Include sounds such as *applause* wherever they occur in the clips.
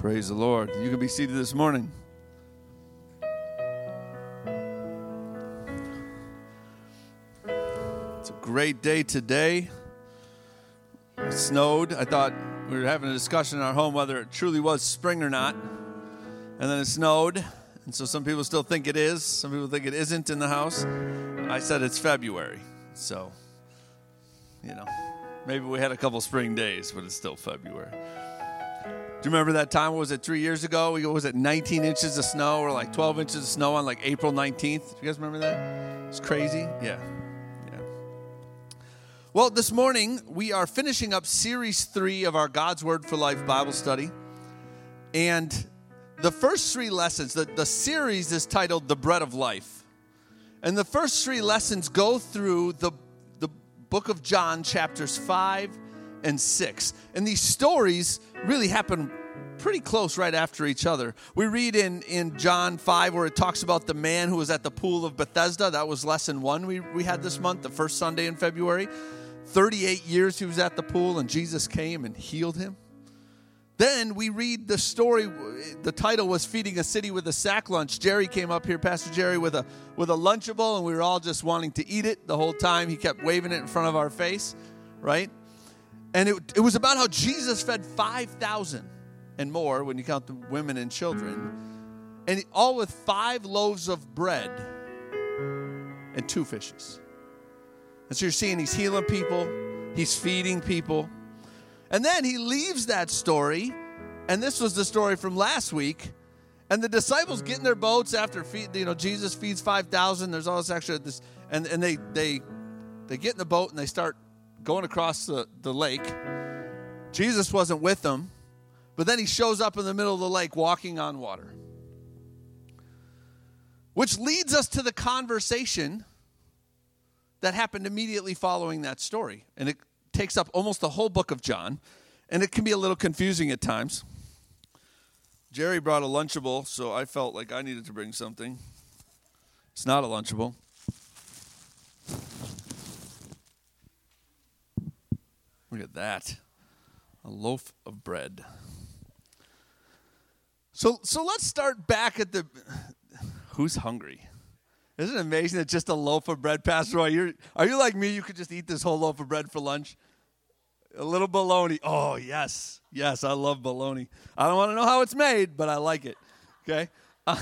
Praise the Lord. You can be seated this morning. It's a great day today. It snowed. I thought we were having a discussion in our home whether it truly was spring or not. And then it snowed. And so some people still think it is. Some people think it isn't in the house. I said it's February. So, you know, maybe we had a couple spring days, but it's still February. Do you remember that time? What was it three years ago? We was it 19 inches of snow or like 12 inches of snow on like April 19th? Do you guys remember that? It's crazy. Yeah, yeah. Well, this morning we are finishing up series three of our God's Word for Life Bible study, and the first three lessons. The, the series is titled "The Bread of Life," and the first three lessons go through the the book of John, chapters five and 6. And these stories really happen pretty close right after each other. We read in, in John 5 where it talks about the man who was at the pool of Bethesda. That was lesson one we, we had this month, the first Sunday in February. 38 years he was at the pool, and Jesus came and healed him. Then we read the story. The title was "Feeding a City with a Sack Lunch." Jerry came up here, Pastor Jerry, with a with a Lunchable, and we were all just wanting to eat it the whole time. He kept waving it in front of our face, right? And it, it was about how Jesus fed 5,000 and more when you count the women and children, and all with five loaves of bread and two fishes. And so you're seeing he's healing people, he's feeding people. And then he leaves that story, and this was the story from last week. And the disciples get in their boats after feed, you know, Jesus feeds 5,000. There's all this extra, this, and, and they, they, they get in the boat and they start going across the, the lake. Jesus wasn't with them, but then he shows up in the middle of the lake walking on water. Which leads us to the conversation that happened immediately following that story. And it takes up almost the whole book of John, and it can be a little confusing at times. Jerry brought a Lunchable, so I felt like I needed to bring something. It's not a Lunchable. Look at that. A loaf of bread. So so let's start back at the who's hungry? Isn't it amazing that just a loaf of bread, Pastor Roy? You're, are you like me? You could just eat this whole loaf of bread for lunch? A little bologna. Oh, yes. Yes, I love bologna. I don't want to know how it's made, but I like it. Okay? Uh,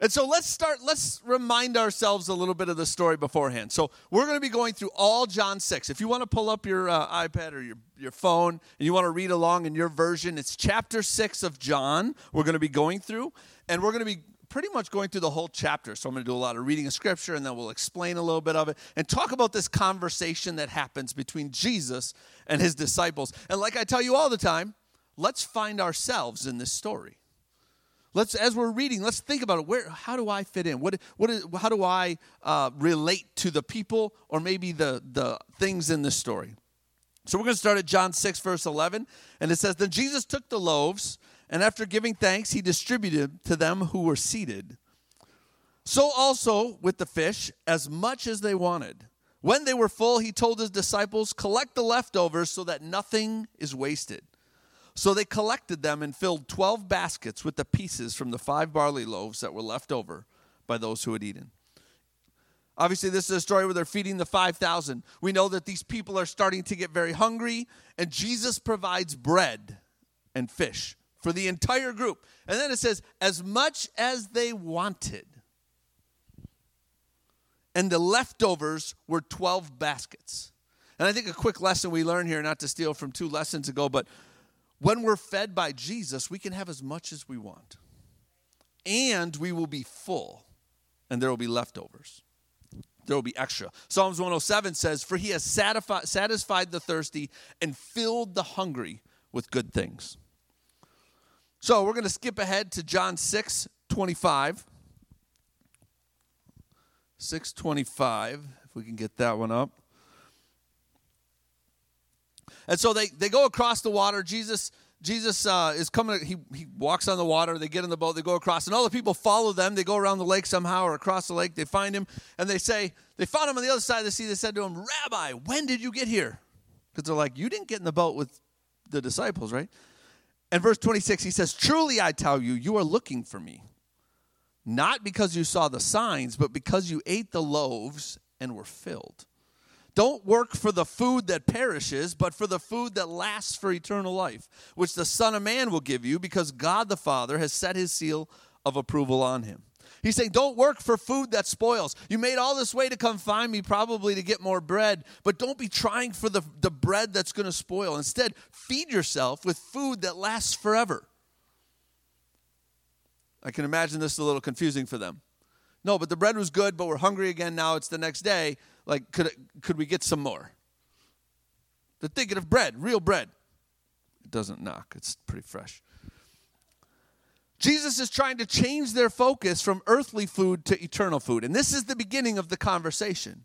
And so let's start, let's remind ourselves a little bit of the story beforehand. So we're going to be going through all John 6. If you want to pull up your uh, iPad or your, your phone and you want to read along in your version, it's chapter 6 of John we're going to be going through. And we're going to be pretty much going through the whole chapter. So I'm going to do a lot of reading of scripture and then we'll explain a little bit of it and talk about this conversation that happens between Jesus and his disciples. And like I tell you all the time, let's find ourselves in this story. Let's, as we're reading, let's think about it. Where, how do I fit in? What, what is, how do I uh, relate to the people or maybe the, the things in this story? So we're going to start at John 6, verse 11. And it says, Then Jesus took the loaves, and after giving thanks, he distributed to them who were seated. So also with the fish, as much as they wanted. When they were full, he told his disciples, Collect the leftovers so that nothing is wasted. So they collected them and filled 12 baskets with the pieces from the five barley loaves that were left over by those who had eaten. Obviously, this is a story where they're feeding the 5,000. We know that these people are starting to get very hungry, and Jesus provides bread and fish for the entire group. And then it says, as much as they wanted. And the leftovers were 12 baskets. And I think a quick lesson we learn here, not to steal from two lessons ago, but when we're fed by Jesus, we can have as much as we want. And we will be full, and there will be leftovers. There will be extra. Psalms 107 says, For he has satisfied the thirsty and filled the hungry with good things. So we're going to skip ahead to John 6 25. 625, if we can get that one up. And so they, they go across the water. Jesus Jesus uh, is coming. He, he walks on the water. They get in the boat. They go across, and all the people follow them. They go around the lake somehow or across the lake. They find him, and they say they found him on the other side of the sea. They said to him, "Rabbi, when did you get here?" Because they're like, "You didn't get in the boat with the disciples, right?" And verse 26, he says, "Truly I tell you, you are looking for me, not because you saw the signs, but because you ate the loaves and were filled." Don't work for the food that perishes, but for the food that lasts for eternal life, which the Son of Man will give you, because God the Father has set his seal of approval on him. He's saying, Don't work for food that spoils. You made all this way to come find me, probably to get more bread, but don't be trying for the, the bread that's going to spoil. Instead, feed yourself with food that lasts forever. I can imagine this is a little confusing for them. No, but the bread was good, but we're hungry again now. It's the next day. Like, could, could we get some more? They're thinking of bread, real bread. It doesn't knock, it's pretty fresh. Jesus is trying to change their focus from earthly food to eternal food. And this is the beginning of the conversation.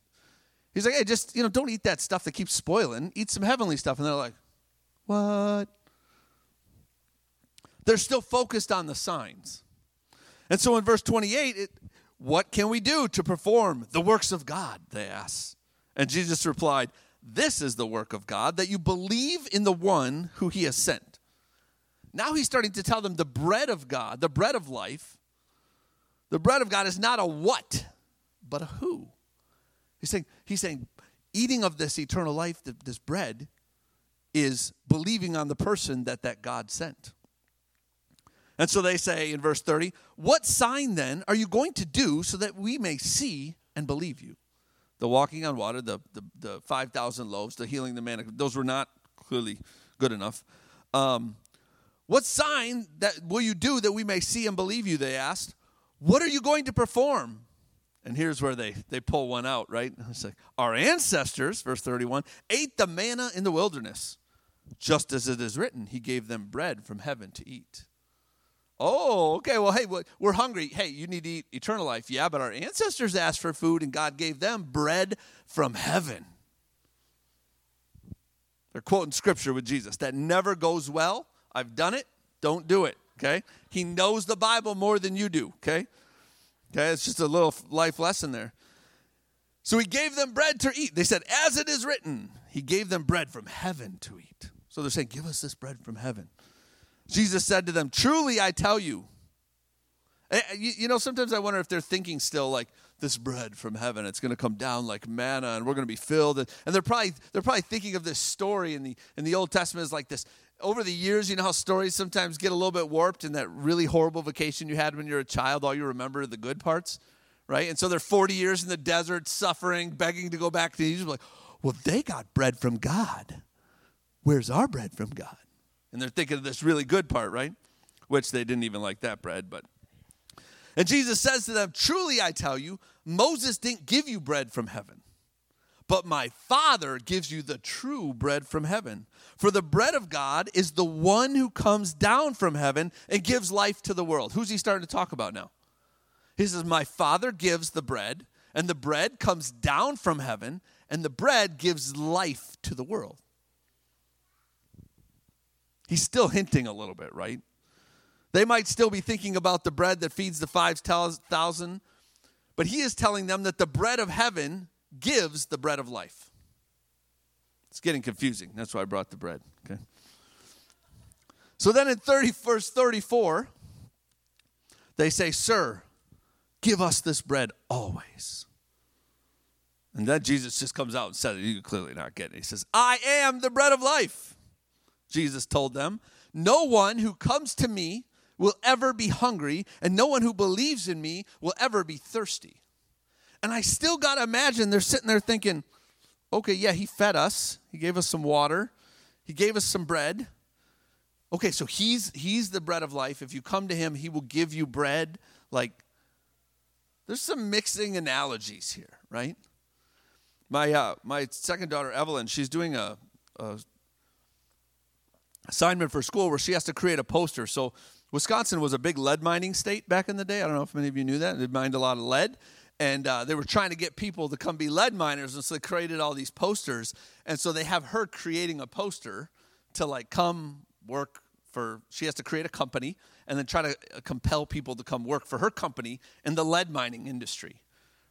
He's like, hey, just, you know, don't eat that stuff that keeps spoiling. Eat some heavenly stuff. And they're like, what? They're still focused on the signs. And so in verse 28, it, what can we do to perform the works of God? They asked. And Jesus replied, This is the work of God, that you believe in the one who he has sent. Now he's starting to tell them the bread of God, the bread of life, the bread of God is not a what, but a who. He's saying, he's saying eating of this eternal life, this bread, is believing on the person that that God sent. And so they say in verse 30, What sign then are you going to do so that we may see and believe you? The walking on water, the, the, the 5,000 loaves, the healing the man, those were not clearly good enough. Um, what sign that will you do that we may see and believe you? They asked. What are you going to perform? And here's where they, they pull one out, right? It's like, Our ancestors, verse 31, ate the manna in the wilderness. Just as it is written, He gave them bread from heaven to eat. Oh, okay. Well, hey, we're hungry. Hey, you need to eat eternal life. Yeah, but our ancestors asked for food and God gave them bread from heaven. They're quoting scripture with Jesus. That never goes well. I've done it. Don't do it. Okay? He knows the Bible more than you do. Okay? Okay, it's just a little life lesson there. So he gave them bread to eat. They said, as it is written, he gave them bread from heaven to eat. So they're saying, give us this bread from heaven. Jesus said to them, Truly I tell you. Eh, eh, you know, sometimes I wonder if they're thinking still like this bread from heaven, it's going to come down like manna and we're going to be filled. And they're probably, they're probably thinking of this story in the, in the Old Testament as like this over the years, you know how stories sometimes get a little bit warped in that really horrible vacation you had when you were a child, all you remember are the good parts, right? And so they're 40 years in the desert, suffering, begging to go back to Egypt. Like, well, they got bread from God. Where's our bread from God? And they're thinking of this really good part, right? Which they didn't even like that bread, but. And Jesus says to them, Truly I tell you, Moses didn't give you bread from heaven, but my Father gives you the true bread from heaven. For the bread of God is the one who comes down from heaven and gives life to the world. Who's he starting to talk about now? He says, My Father gives the bread, and the bread comes down from heaven, and the bread gives life to the world. He's still hinting a little bit, right? They might still be thinking about the bread that feeds the 5,000, but he is telling them that the bread of heaven gives the bread of life. It's getting confusing. That's why I brought the bread. Okay. So then in 30, verse 34, they say, Sir, give us this bread always. And then Jesus just comes out and says, it. You clearly not getting it. He says, I am the bread of life. Jesus told them, No one who comes to me will ever be hungry, and no one who believes in me will ever be thirsty. And I still got to imagine they're sitting there thinking, okay, yeah, he fed us. He gave us some water. He gave us some bread. Okay, so he's he's the bread of life. If you come to him, he will give you bread. Like there's some mixing analogies here, right? My uh, my second daughter Evelyn, she's doing a, a assignment for school where she has to create a poster. So Wisconsin was a big lead mining state back in the day. I don't know if many of you knew that. They mined a lot of lead and uh, they were trying to get people to come be lead miners and so they created all these posters and so they have her creating a poster to like come work for she has to create a company and then try to uh, compel people to come work for her company in the lead mining industry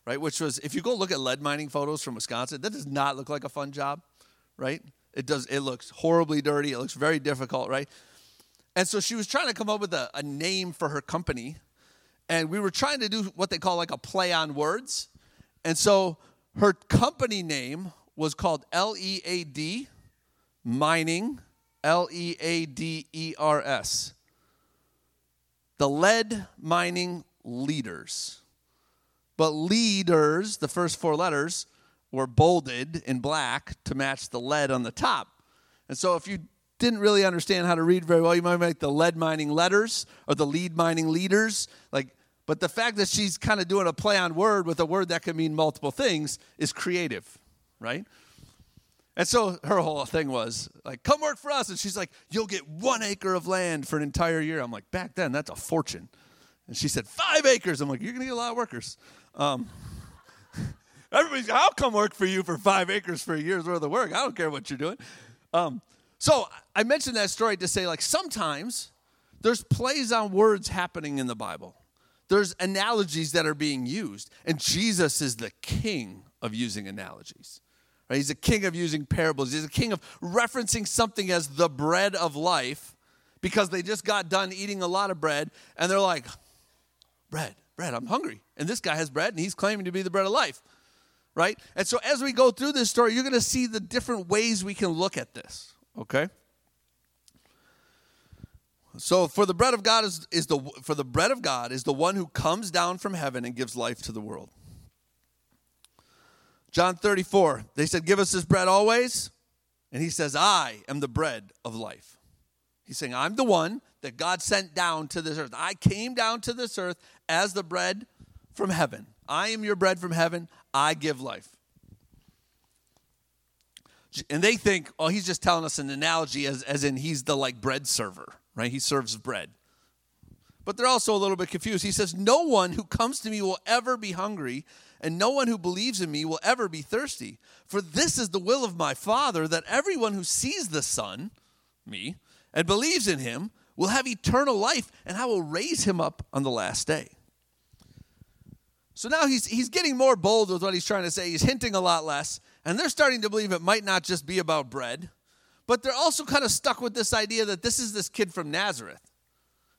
right which was if you go look at lead mining photos from wisconsin that does not look like a fun job right it does it looks horribly dirty it looks very difficult right and so she was trying to come up with a, a name for her company and we were trying to do what they call like a play on words. And so her company name was called L E A D Mining, L E A D E R S. The lead mining leaders. But leaders, the first four letters, were bolded in black to match the lead on the top. And so if you didn't really understand how to read very well, you might make the lead mining letters or the lead mining leaders. Like, but the fact that she's kind of doing a play on word with a word that can mean multiple things is creative, right? And so her whole thing was like, come work for us. And she's like, you'll get one acre of land for an entire year. I'm like, back then, that's a fortune. And she said, five acres. I'm like, you're going to get a lot of workers. Um, *laughs* everybody's, I'll come work for you for five acres for a year's worth of work. I don't care what you're doing. Um, so I mentioned that story to say, like, sometimes there's plays on words happening in the Bible. There's analogies that are being used, and Jesus is the king of using analogies. Right? He's a king of using parables. He's a king of referencing something as the bread of life because they just got done eating a lot of bread and they're like, bread, bread, I'm hungry. And this guy has bread and he's claiming to be the bread of life. Right? And so as we go through this story, you're going to see the different ways we can look at this. Okay? So for the bread of God is, is the for the bread of God is the one who comes down from heaven and gives life to the world. John 34, they said, Give us this bread always. And he says, I am the bread of life. He's saying, I'm the one that God sent down to this earth. I came down to this earth as the bread from heaven. I am your bread from heaven. I give life. And they think, oh, he's just telling us an analogy as, as in he's the like bread server right? He serves bread. But they're also a little bit confused. He says, No one who comes to me will ever be hungry, and no one who believes in me will ever be thirsty. For this is the will of my Father, that everyone who sees the Son, me, and believes in him will have eternal life, and I will raise him up on the last day. So now he's, he's getting more bold with what he's trying to say. He's hinting a lot less, and they're starting to believe it might not just be about bread but they're also kind of stuck with this idea that this is this kid from Nazareth.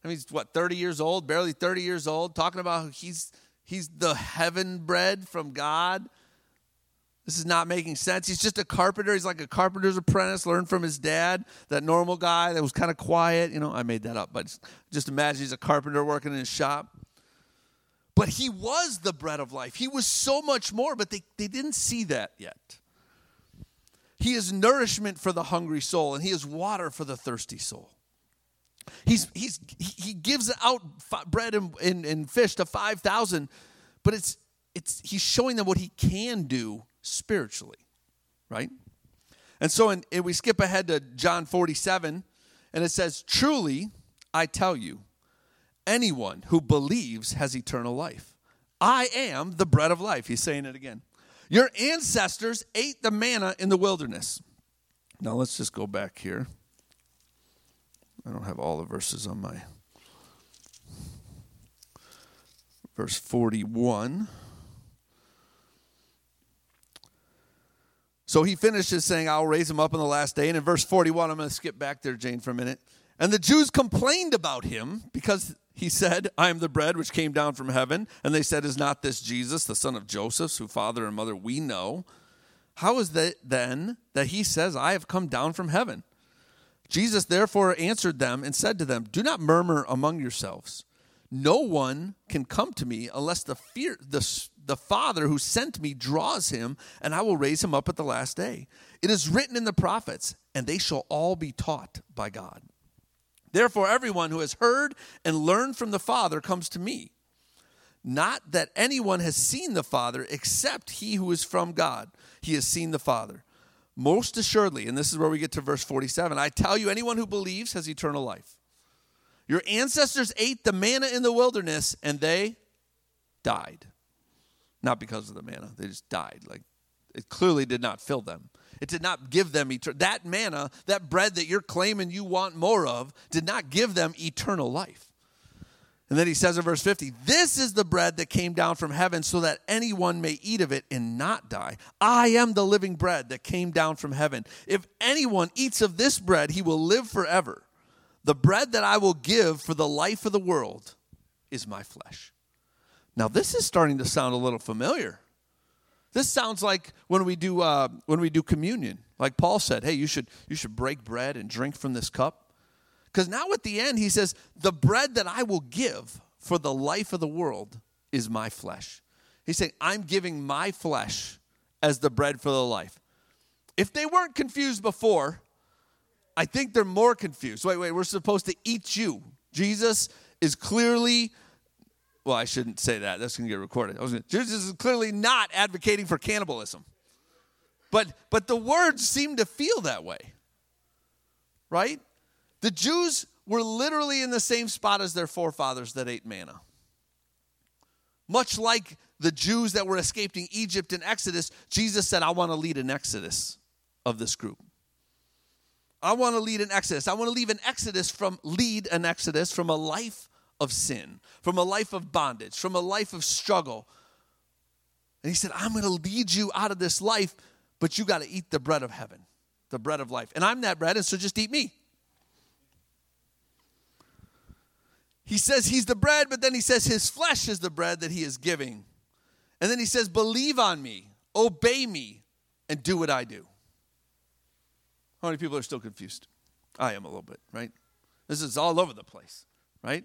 I mean, he's what, 30 years old, barely 30 years old, talking about he's he's the heaven bread from God. This is not making sense. He's just a carpenter. He's like a carpenter's apprentice, learned from his dad, that normal guy that was kind of quiet. You know, I made that up, but just imagine he's a carpenter working in his shop. But he was the bread of life. He was so much more, but they, they didn't see that yet. He is nourishment for the hungry soul, and he is water for the thirsty soul. He's, he's, he gives out bread and, and, and fish to 5,000, but it's, it's, he's showing them what he can do spiritually, right? And so in, and we skip ahead to John 47, and it says, Truly, I tell you, anyone who believes has eternal life. I am the bread of life. He's saying it again. Your ancestors ate the manna in the wilderness. Now let's just go back here. I don't have all the verses on my. Verse 41. So he finishes saying, I'll raise him up on the last day. And in verse 41, I'm going to skip back there, Jane, for a minute. And the Jews complained about him because he said, I am the bread which came down from heaven. And they said, Is not this Jesus, the son of Joseph, whose father and mother we know? How is it then that he says, I have come down from heaven? Jesus therefore answered them and said to them, Do not murmur among yourselves. No one can come to me unless the fear the, the Father who sent me draws him, and I will raise him up at the last day. It is written in the prophets, and they shall all be taught by God. Therefore, everyone who has heard and learned from the Father comes to me. Not that anyone has seen the Father except he who is from God. He has seen the Father. Most assuredly, and this is where we get to verse 47 I tell you, anyone who believes has eternal life. Your ancestors ate the manna in the wilderness and they died. Not because of the manna, they just died. Like it clearly did not fill them. It did not give them eternal. That manna, that bread that you're claiming you want more of, did not give them eternal life. And then he says in verse 50, This is the bread that came down from heaven so that anyone may eat of it and not die. I am the living bread that came down from heaven. If anyone eats of this bread, he will live forever. The bread that I will give for the life of the world is my flesh. Now, this is starting to sound a little familiar. This sounds like when we do, uh, when we do communion. Like Paul said, hey, you should, you should break bread and drink from this cup. Because now at the end, he says, The bread that I will give for the life of the world is my flesh. He's saying, I'm giving my flesh as the bread for the life. If they weren't confused before, I think they're more confused. Wait, wait, we're supposed to eat you. Jesus is clearly, well, I shouldn't say that. That's going to get recorded. Gonna, Jesus is clearly not advocating for cannibalism. But, but the words seem to feel that way, right? The Jews were literally in the same spot as their forefathers that ate manna. Much like the Jews that were escaping Egypt in Exodus, Jesus said, I want to lead an exodus of this group. I want to lead an exodus. I want to leave an exodus from lead an exodus from a life of sin, from a life of bondage, from a life of struggle. And he said, I'm going to lead you out of this life, but you got to eat the bread of heaven, the bread of life. And I'm that bread, and so just eat me. he says he's the bread, but then he says his flesh is the bread that he is giving. And then he says, Believe on me, obey me, and do what I do. How many people are still confused? I am a little bit, right? This is all over the place, right?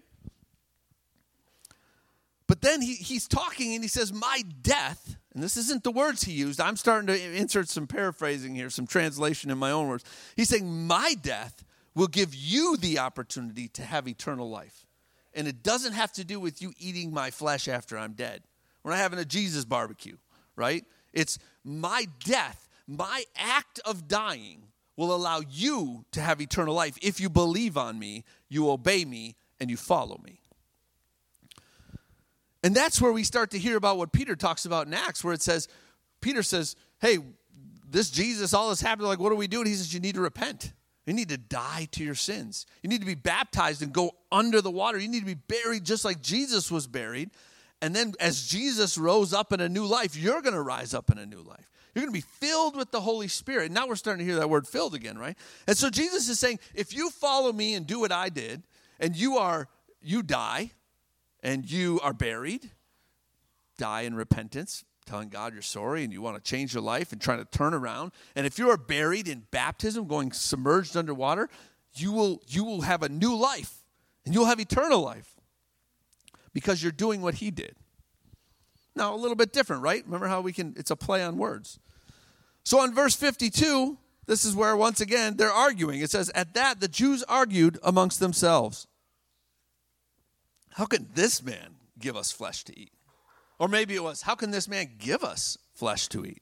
Then he, he's talking and he says, My death, and this isn't the words he used. I'm starting to insert some paraphrasing here, some translation in my own words. He's saying, My death will give you the opportunity to have eternal life. And it doesn't have to do with you eating my flesh after I'm dead. We're not having a Jesus barbecue, right? It's my death, my act of dying will allow you to have eternal life. If you believe on me, you obey me, and you follow me. And that's where we start to hear about what Peter talks about in Acts, where it says, Peter says, Hey, this Jesus, all this happened. Like, what do we do? And he says, You need to repent. You need to die to your sins. You need to be baptized and go under the water. You need to be buried just like Jesus was buried. And then, as Jesus rose up in a new life, you're going to rise up in a new life. You're going to be filled with the Holy Spirit. Now we're starting to hear that word filled again, right? And so Jesus is saying, if you follow me and do what I did, and you are, you die, and you are buried, die in repentance, telling God you're sorry and you want to change your life and trying to turn around. And if you are buried in baptism, going submerged underwater, you will you will have a new life and you'll have eternal life because you're doing what he did. Now, a little bit different, right? Remember how we can it's a play on words. So on verse 52, this is where once again they're arguing. It says, At that the Jews argued amongst themselves. How can this man give us flesh to eat? Or maybe it was, How can this man give us flesh to eat?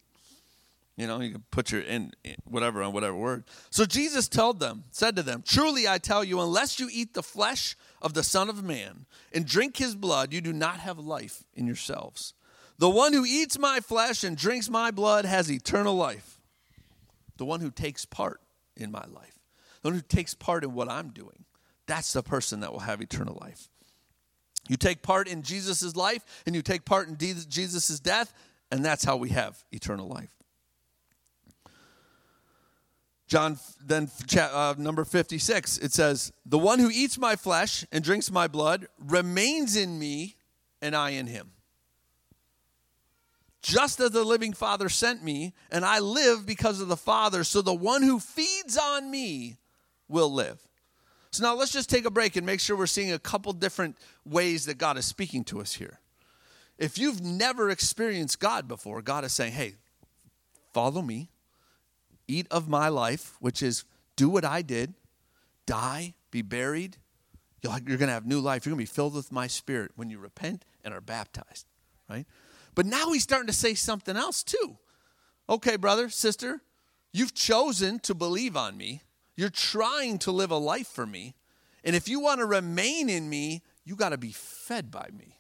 You know, you can put your in, whatever on whatever word. So Jesus told them, said to them, Truly I tell you, unless you eat the flesh of the Son of Man and drink his blood, you do not have life in yourselves. The one who eats my flesh and drinks my blood has eternal life. The one who takes part in my life, the one who takes part in what I'm doing, that's the person that will have eternal life. You take part in Jesus' life and you take part in Jesus' death, and that's how we have eternal life. John, then uh, number 56, it says, The one who eats my flesh and drinks my blood remains in me, and I in him. Just as the living Father sent me, and I live because of the Father, so the one who feeds on me will live. So now let's just take a break and make sure we're seeing a couple different ways that God is speaking to us here. If you've never experienced God before, God is saying, Hey, follow me eat of my life, which is do what I did, die, be buried. You're going to have new life. You're going to be filled with my spirit when you repent and are baptized, right? But now he's starting to say something else too. Okay, brother, sister, you've chosen to believe on me. You're trying to live a life for me. And if you want to remain in me, you got to be fed by me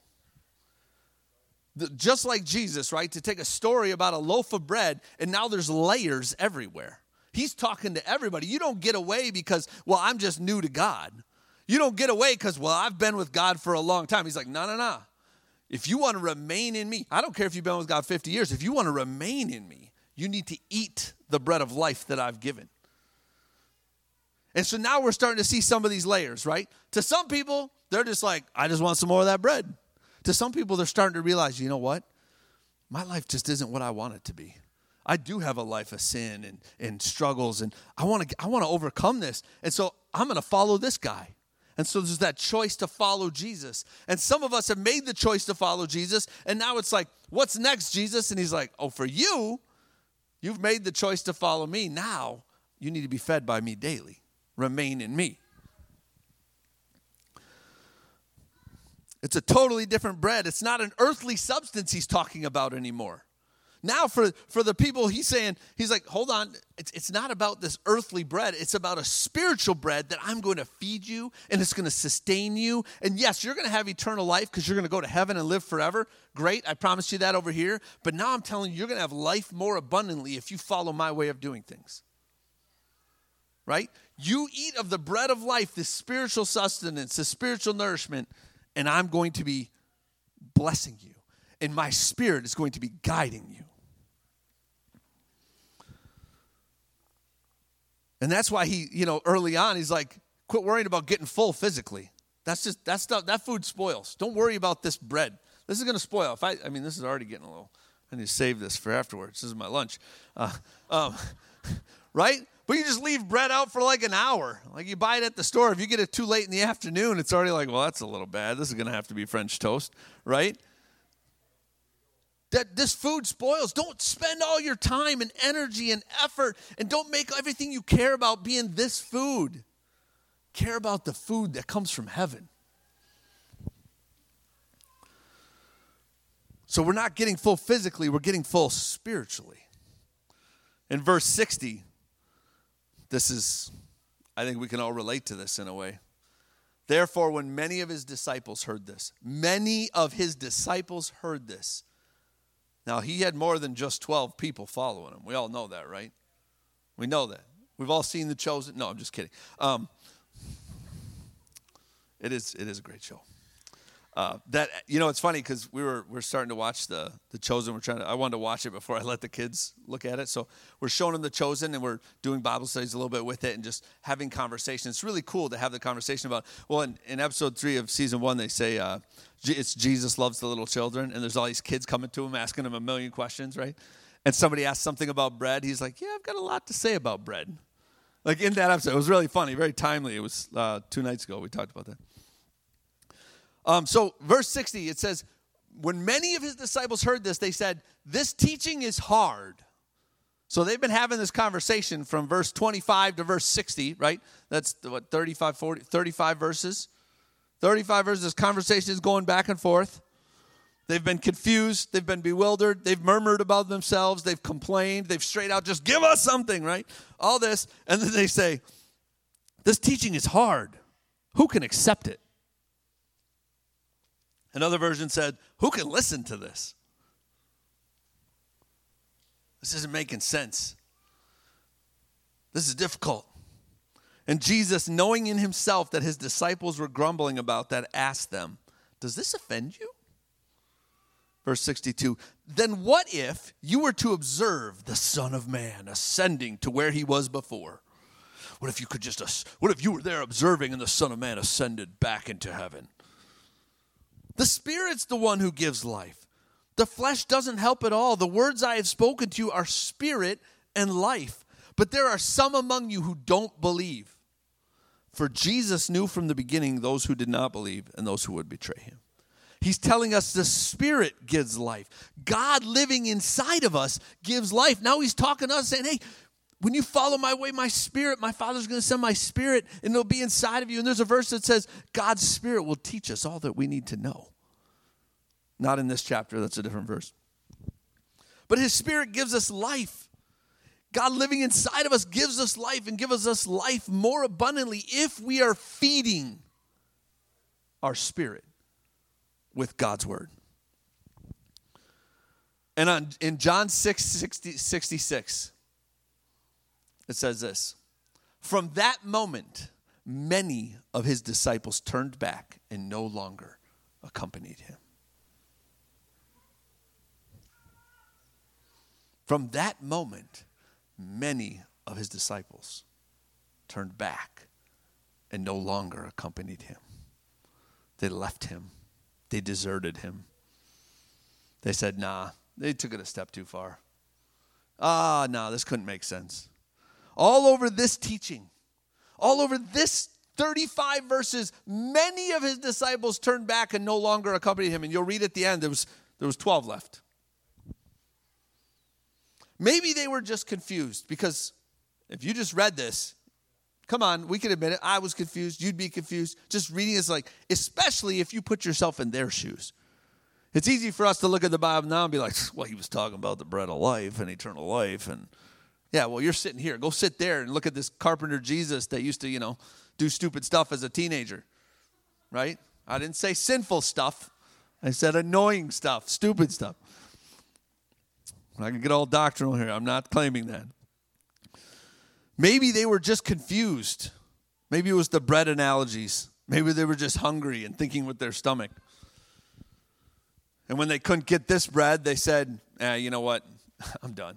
just like Jesus, right? To take a story about a loaf of bread and now there's layers everywhere. He's talking to everybody. You don't get away because, well, I'm just new to God. You don't get away because, well, I've been with God for a long time. He's like, no, no, no. If you want to remain in me, I don't care if you've been with God 50 years. If you want to remain in me, you need to eat the bread of life that I've given. And so now we're starting to see some of these layers, right? To some people, they're just like, I just want some more of that bread. To some people, they're starting to realize, you know what? My life just isn't what I want it to be. I do have a life of sin and, and struggles, and I want to I want to overcome this. And so I'm going to follow this guy. And so there's that choice to follow Jesus. And some of us have made the choice to follow Jesus, and now it's like, what's next, Jesus? And he's like, oh, for you, you've made the choice to follow me. Now you need to be fed by me daily. Remain in me. It's a totally different bread. It's not an earthly substance he's talking about anymore. Now, for, for the people, he's saying, he's like, hold on, it's, it's not about this earthly bread. It's about a spiritual bread that I'm going to feed you and it's going to sustain you. And yes, you're going to have eternal life because you're going to go to heaven and live forever. Great, I promised you that over here. But now I'm telling you, you're going to have life more abundantly if you follow my way of doing things. Right? You eat of the bread of life, this spiritual sustenance, this spiritual nourishment and I'm going to be blessing you, and my spirit is going to be guiding you. And that's why he, you know, early on, he's like, quit worrying about getting full physically. That's just, that stuff, that food spoils. Don't worry about this bread. This is going to spoil. If I, I mean, this is already getting a little, I need to save this for afterwards. This is my lunch. Uh, um, *laughs* right? But you just leave bread out for like an hour. Like you buy it at the store. If you get it too late in the afternoon, it's already like, well, that's a little bad. This is going to have to be French toast, right? That this food spoils. Don't spend all your time and energy and effort and don't make everything you care about being this food. Care about the food that comes from heaven. So we're not getting full physically, we're getting full spiritually. In verse 60, this is, I think we can all relate to this in a way. Therefore, when many of his disciples heard this, many of his disciples heard this. Now, he had more than just 12 people following him. We all know that, right? We know that. We've all seen The Chosen. No, I'm just kidding. Um, it, is, it is a great show. Uh, that you know it's funny because we were we're starting to watch the the chosen. We're trying to i wanted to watch it before i let the kids look at it. So we're showing them the chosen and we're doing bible studies a little bit with it and just having conversation it's really cool to have the conversation about well in, in episode three of season one they say uh, it's jesus loves the little children. And there's all these kids coming to him asking him a million questions right? And somebody asked something about bread. He's like yeah i've got a lot to say about bread. Like in that episode it was really funny very timely. It was uh, two nights ago we talked about that um, so, verse 60, it says, When many of his disciples heard this, they said, This teaching is hard. So they've been having this conversation from verse 25 to verse 60, right? That's what, 35, 40, 35 verses? 35 verses. This conversation is going back and forth. They've been confused. They've been bewildered. They've murmured about themselves. They've complained. They've straight out just give us something, right? All this. And then they say, This teaching is hard. Who can accept it? Another version said, Who can listen to this? This isn't making sense. This is difficult. And Jesus, knowing in himself that his disciples were grumbling about that, asked them, Does this offend you? Verse 62 Then what if you were to observe the Son of Man ascending to where he was before? What if you could just, what if you were there observing and the Son of Man ascended back into heaven? The Spirit's the one who gives life. The flesh doesn't help at all. The words I have spoken to you are spirit and life. But there are some among you who don't believe. For Jesus knew from the beginning those who did not believe and those who would betray him. He's telling us the Spirit gives life. God living inside of us gives life. Now he's talking to us saying, hey, when you follow my way, my spirit, my Father's going to send my spirit and it'll be inside of you. And there's a verse that says, God's spirit will teach us all that we need to know. Not in this chapter, that's a different verse. But his spirit gives us life. God living inside of us gives us life and gives us life more abundantly if we are feeding our spirit with God's word. And on, in John 6 60, 66, it says this From that moment, many of his disciples turned back and no longer accompanied him. From that moment, many of his disciples turned back and no longer accompanied him. They left him, they deserted him. They said, nah, they took it a step too far. Ah, nah, this couldn't make sense all over this teaching, all over this 35 verses, many of his disciples turned back and no longer accompanied him. And you'll read at the end, there was, there was 12 left. Maybe they were just confused because if you just read this, come on, we can admit it. I was confused. You'd be confused. Just reading is like, especially if you put yourself in their shoes. It's easy for us to look at the Bible now and be like, well, he was talking about the bread of life and eternal life and yeah, well, you're sitting here. Go sit there and look at this carpenter Jesus that used to, you know, do stupid stuff as a teenager, right? I didn't say sinful stuff. I said annoying stuff, stupid stuff. I can get all doctrinal here. I'm not claiming that. Maybe they were just confused. Maybe it was the bread analogies. Maybe they were just hungry and thinking with their stomach. And when they couldn't get this bread, they said, eh, you know what? *laughs* I'm done.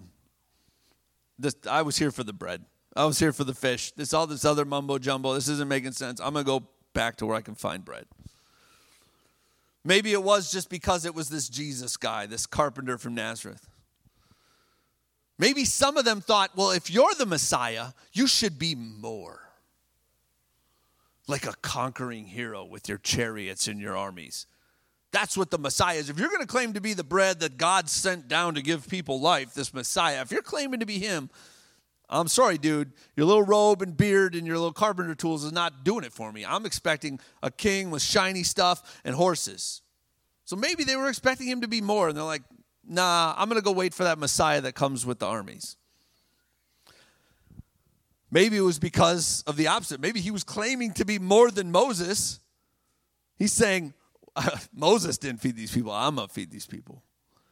This, I was here for the bread. I was here for the fish. This all this other mumbo jumbo. This isn't making sense. I'm gonna go back to where I can find bread. Maybe it was just because it was this Jesus guy, this carpenter from Nazareth. Maybe some of them thought, well, if you're the Messiah, you should be more like a conquering hero with your chariots and your armies. That's what the Messiah is. If you're going to claim to be the bread that God sent down to give people life, this Messiah, if you're claiming to be him, I'm sorry, dude. Your little robe and beard and your little carpenter tools is not doing it for me. I'm expecting a king with shiny stuff and horses. So maybe they were expecting him to be more, and they're like, nah, I'm going to go wait for that Messiah that comes with the armies. Maybe it was because of the opposite. Maybe he was claiming to be more than Moses. He's saying, *laughs* Moses didn't feed these people. I'm going to feed these people.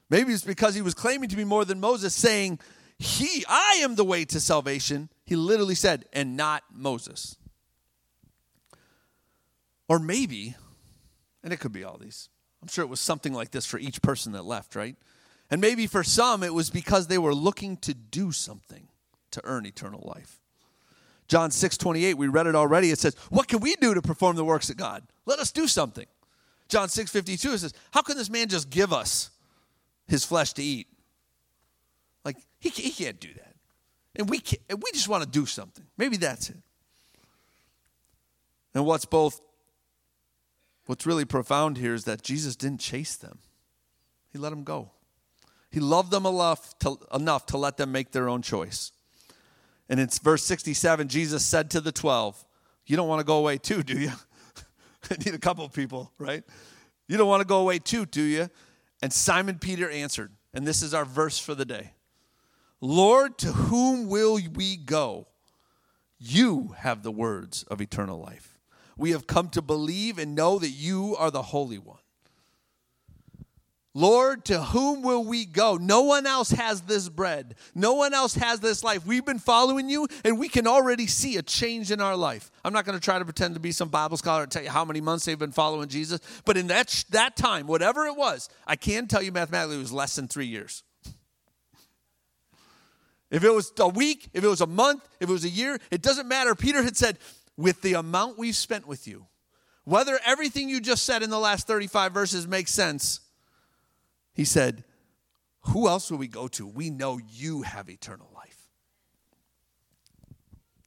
Maybe it's because he was claiming to be more than Moses, saying, He, I am the way to salvation. He literally said, and not Moses. Or maybe, And it could be all these. I'm sure it was something like this for each person that left, right? And maybe for some, it was because they were looking to do something to earn eternal life. John 6 28, we read it already. It says, What can we do to perform the works of God? Let us do something. John 6 52, it says, How can this man just give us his flesh to eat? Like, he, he can't do that. And we, can't, and we just want to do something. Maybe that's it. And what's both, what's really profound here is that Jesus didn't chase them, He let them go. He loved them enough to, enough to let them make their own choice. And in verse 67, Jesus said to the 12, You don't want to go away too, do you? I *laughs* need a couple of people, right? You don't want to go away too, do you? And Simon Peter answered, and this is our verse for the day Lord, to whom will we go? You have the words of eternal life. We have come to believe and know that you are the Holy One. Lord, to whom will we go? No one else has this bread. No one else has this life. We've been following you, and we can already see a change in our life. I'm not going to try to pretend to be some Bible scholar and tell you how many months they've been following Jesus, but in that, that time, whatever it was, I can tell you mathematically it was less than three years. If it was a week, if it was a month, if it was a year, it doesn't matter. Peter had said, with the amount we've spent with you, whether everything you just said in the last 35 verses makes sense, he said, Who else will we go to? We know you have eternal life.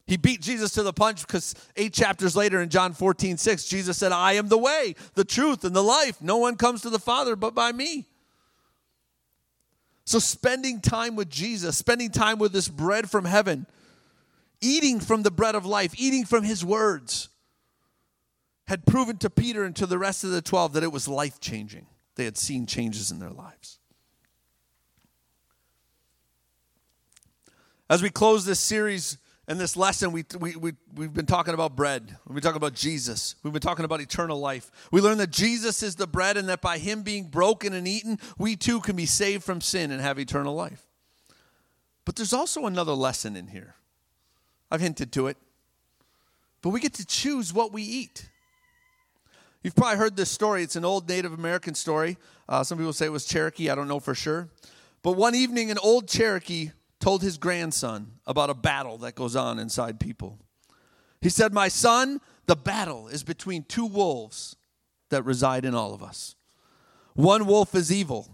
He beat Jesus to the punch because eight chapters later in John 14, 6, Jesus said, I am the way, the truth, and the life. No one comes to the Father but by me. So, spending time with Jesus, spending time with this bread from heaven, eating from the bread of life, eating from his words, had proven to Peter and to the rest of the 12 that it was life changing. They had seen changes in their lives. As we close this series and this lesson, we, we, we, we've been talking about bread. We've been talking about Jesus. We've been talking about eternal life. We learned that Jesus is the bread and that by him being broken and eaten, we too can be saved from sin and have eternal life. But there's also another lesson in here. I've hinted to it. But we get to choose what we eat. You've probably heard this story. It's an old Native American story. Uh, some people say it was Cherokee. I don't know for sure. But one evening, an old Cherokee told his grandson about a battle that goes on inside people. He said, My son, the battle is between two wolves that reside in all of us. One wolf is evil,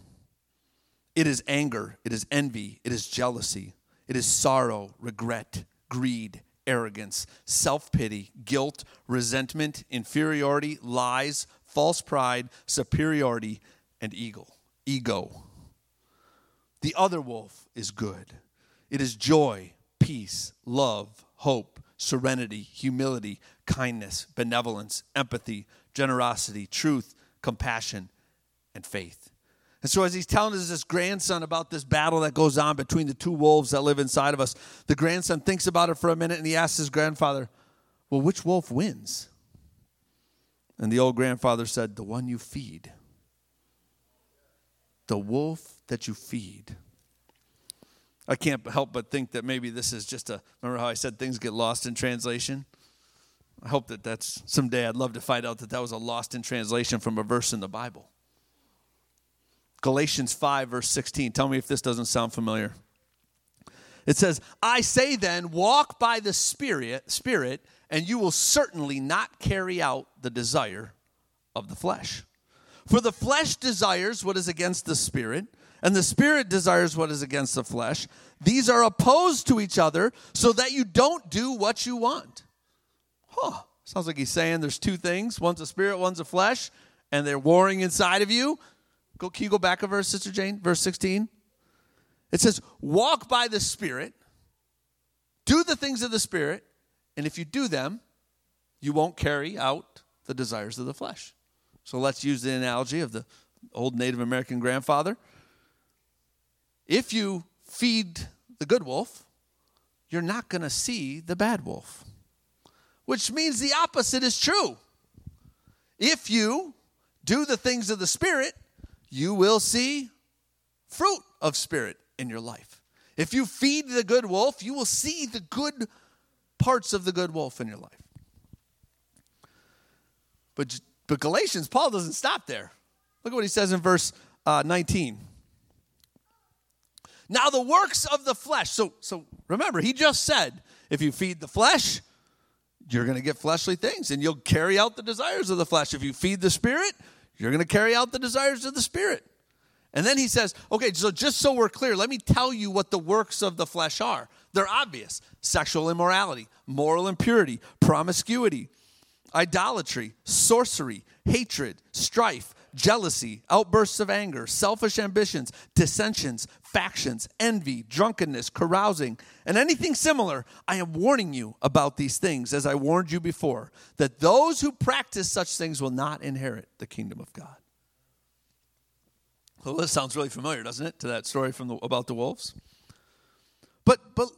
it is anger, it is envy, it is jealousy, it is sorrow, regret, greed, arrogance, self pity, guilt, resentment, inferiority, lies, false pride, superiority, and ego. Ego. The other wolf is good. It is joy, peace, love, hope, serenity, humility, kindness, benevolence, empathy, generosity, truth, compassion, and faith. And so, as he's telling his grandson about this battle that goes on between the two wolves that live inside of us, the grandson thinks about it for a minute and he asks his grandfather, Well, which wolf wins? And the old grandfather said, The one you feed. The wolf that you feed. I can't help but think that maybe this is just a. Remember how I said things get lost in translation? I hope that that's someday I'd love to find out that that was a lost in translation from a verse in the Bible. Galatians 5, verse 16. Tell me if this doesn't sound familiar. It says, I say then, walk by the Spirit, Spirit, and you will certainly not carry out the desire of the flesh. For the flesh desires what is against the Spirit, and the Spirit desires what is against the flesh. These are opposed to each other, so that you don't do what you want. Huh. Sounds like he's saying there's two things one's a spirit, one's a flesh, and they're warring inside of you. Go, can you go back a verse, Sister Jane? Verse 16. It says, Walk by the Spirit, do the things of the Spirit, and if you do them, you won't carry out the desires of the flesh. So let's use the analogy of the old Native American grandfather. If you feed the good wolf, you're not going to see the bad wolf, which means the opposite is true. If you do the things of the Spirit, you will see fruit of spirit in your life. If you feed the good wolf, you will see the good parts of the good wolf in your life. But But Galatians, Paul doesn't stop there. Look at what he says in verse uh, 19. Now the works of the flesh. So, so remember, he just said, if you feed the flesh, you're going to get fleshly things and you'll carry out the desires of the flesh. If you feed the spirit, you're going to carry out the desires of the spirit. And then he says, okay, so just so we're clear, let me tell you what the works of the flesh are. They're obvious sexual immorality, moral impurity, promiscuity, idolatry, sorcery, hatred, strife, jealousy, outbursts of anger, selfish ambitions, dissensions, factions, envy, drunkenness, carousing, and anything similar. I am warning you about these things, as I warned you before, that those who practice such things will not inherit the kingdom of God. Well, this sounds really familiar, doesn't it, to that story from the, about the wolves? But but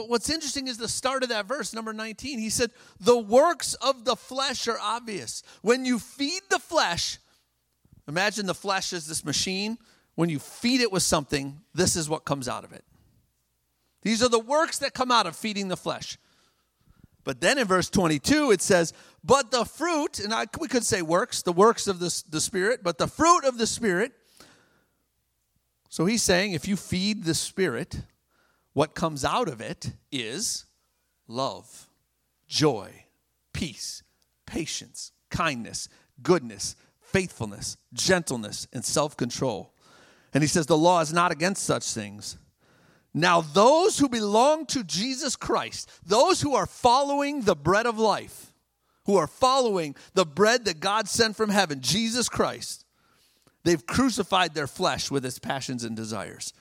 but what's interesting is the start of that verse, number 19. He said, The works of the flesh are obvious. When you feed the flesh, imagine the flesh is this machine. When you feed it with something, this is what comes out of it. These are the works that come out of feeding the flesh. But then in verse 22, it says, But the fruit, and I, we could say works, the works of the, the Spirit, but the fruit of the Spirit. So he's saying if you feed the Spirit, what comes out of it is love, joy, peace, patience, kindness, goodness, faithfulness, gentleness, and self control. And he says the law is not against such things. Now, those who belong to Jesus Christ, those who are following the bread of life, who are following the bread that God sent from heaven, Jesus Christ, they've crucified their flesh with its passions and desires,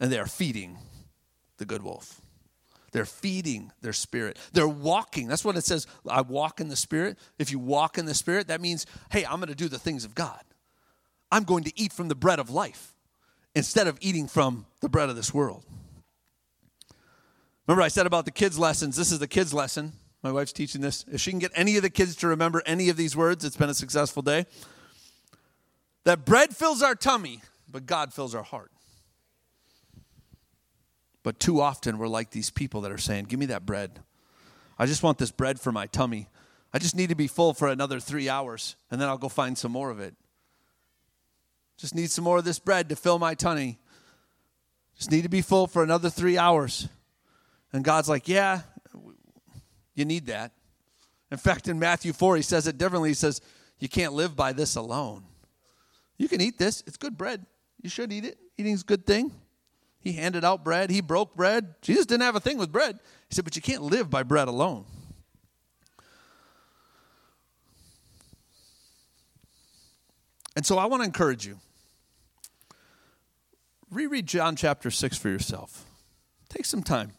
and they are feeding the good wolf. They're feeding their spirit. They're walking. That's what it says. I walk in the spirit. If you walk in the spirit, that means, hey, I'm going to do the things of God. I'm going to eat from the bread of life instead of eating from the bread of this world. Remember, I said about the kids' lessons. This is the kids' lesson. My wife's teaching this. If she can get any of the kids to remember any of these words, it's been a successful day. That bread fills our tummy, but God fills our heart. But too often we're like these people that are saying, Give me that bread. I just want this bread for my tummy. I just need to be full for another three hours, and then I'll go find some more of it. Just need some more of this bread to fill my tummy. Just need to be full for another three hours. And God's like, Yeah, you need that. In fact, in Matthew 4, he says it differently. He says, You can't live by this alone. You can eat this, it's good bread. You should eat it. Eating's a good thing. He handed out bread, he broke bread. Jesus didn't have a thing with bread. He said, But you can't live by bread alone. And so I want to encourage you. Reread John chapter 6 for yourself. Take some time.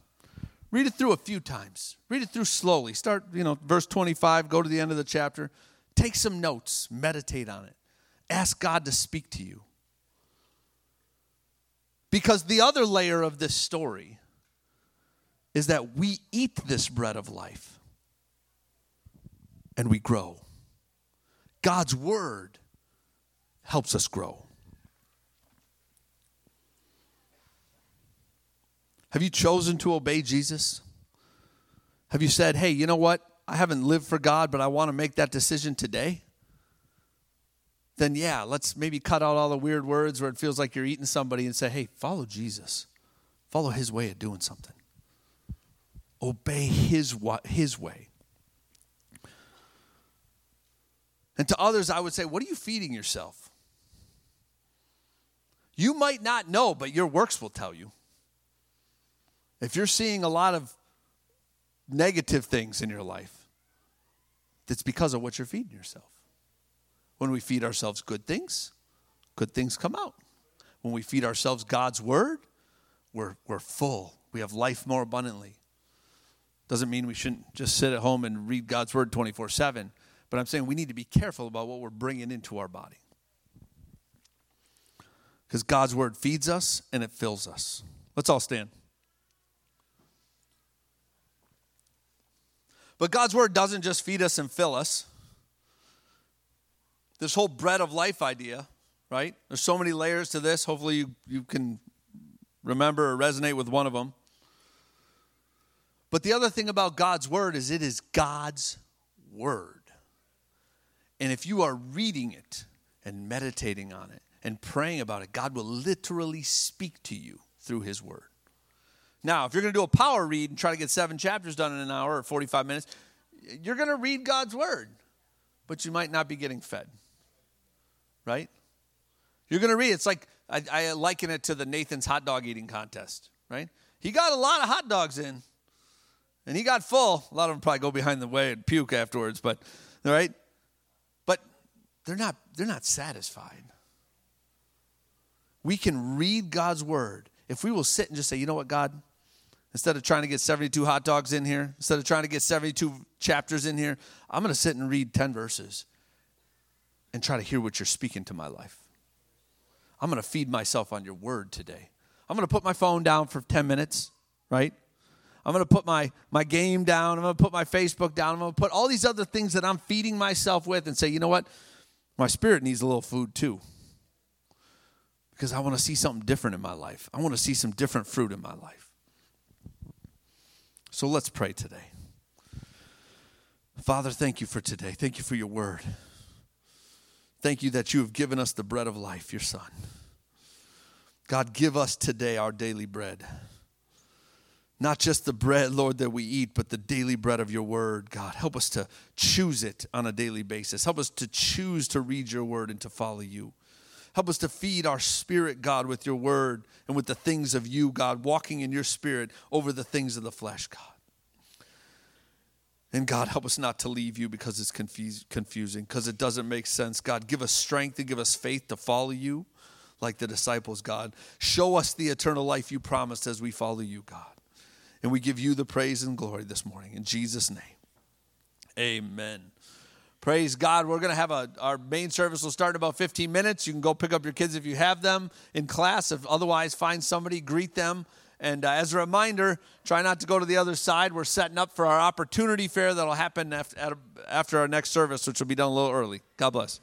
Read it through a few times. Read it through slowly. Start, you know, verse 25, go to the end of the chapter. Take some notes, meditate on it. Ask God to speak to you. Because the other layer of this story is that we eat this bread of life and we grow. God's word helps us grow. Have you chosen to obey Jesus? Have you said, hey, you know what? I haven't lived for God, but I want to make that decision today? Then, yeah, let's maybe cut out all the weird words where it feels like you're eating somebody and say, hey, follow Jesus. Follow his way of doing something. Obey his, his way. And to others, I would say, what are you feeding yourself? You might not know, but your works will tell you. If you're seeing a lot of negative things in your life, it's because of what you're feeding yourself. When we feed ourselves good things, good things come out. When we feed ourselves God's word, we're, we're full. We have life more abundantly. Doesn't mean we shouldn't just sit at home and read God's word 24 7, but I'm saying we need to be careful about what we're bringing into our body. Because God's word feeds us and it fills us. Let's all stand. But God's word doesn't just feed us and fill us. This whole bread of life idea, right? There's so many layers to this. Hopefully, you, you can remember or resonate with one of them. But the other thing about God's word is it is God's word. And if you are reading it and meditating on it and praying about it, God will literally speak to you through His Word. Now, if you're going to do a power read and try to get seven chapters done in an hour or 45 minutes, you're going to read God's Word, but you might not be getting fed. Right? You're going to read. It's like I, I liken it to the Nathan's hot dog eating contest. Right? He got a lot of hot dogs in, and he got full. A lot of them probably go behind the way and puke afterwards, but right? But they're not they're not satisfied. We can read God's word if we will sit and just say, you know what, God, instead of trying to get 72 hot dogs in here, instead of trying to get 72 chapters in here, I'm going to sit and read 10 verses and try to hear what you're speaking to my life. I'm going to feed myself on your word today. I'm going to put my phone down for 10 minutes, right? I'm going to put my, my game down. I'm going to put my Facebook down. I'm going to put all these other things that I'm feeding myself with and say, you know what? My spirit needs a little food too. Because I want to see something different in my life. I want to see some different fruit in my life. So let's pray today. Father, thank you for today. Thank you for your word. Thank you that you have given us the bread of life, your son. God, give us today our daily bread. Not just the bread, Lord, that we eat, but the daily bread of your word, God. Help us to choose it on a daily basis. Help us to choose to read your word and to follow you. Help us to feed our spirit, God, with your word and with the things of you, God, walking in your spirit over the things of the flesh, God. And God, help us not to leave you because it's confuse, confusing, because it doesn't make sense. God, give us strength and give us faith to follow you like the disciples, God. Show us the eternal life you promised as we follow you, God. And we give you the praise and glory this morning. In Jesus' name, amen. Praise God. We're going to have a, our main service will start in about 15 minutes. You can go pick up your kids if you have them in class. If otherwise, find somebody, greet them. And uh, as a reminder, try not to go to the other side. We're setting up for our opportunity fair that'll happen after, after our next service, which will be done a little early. God bless.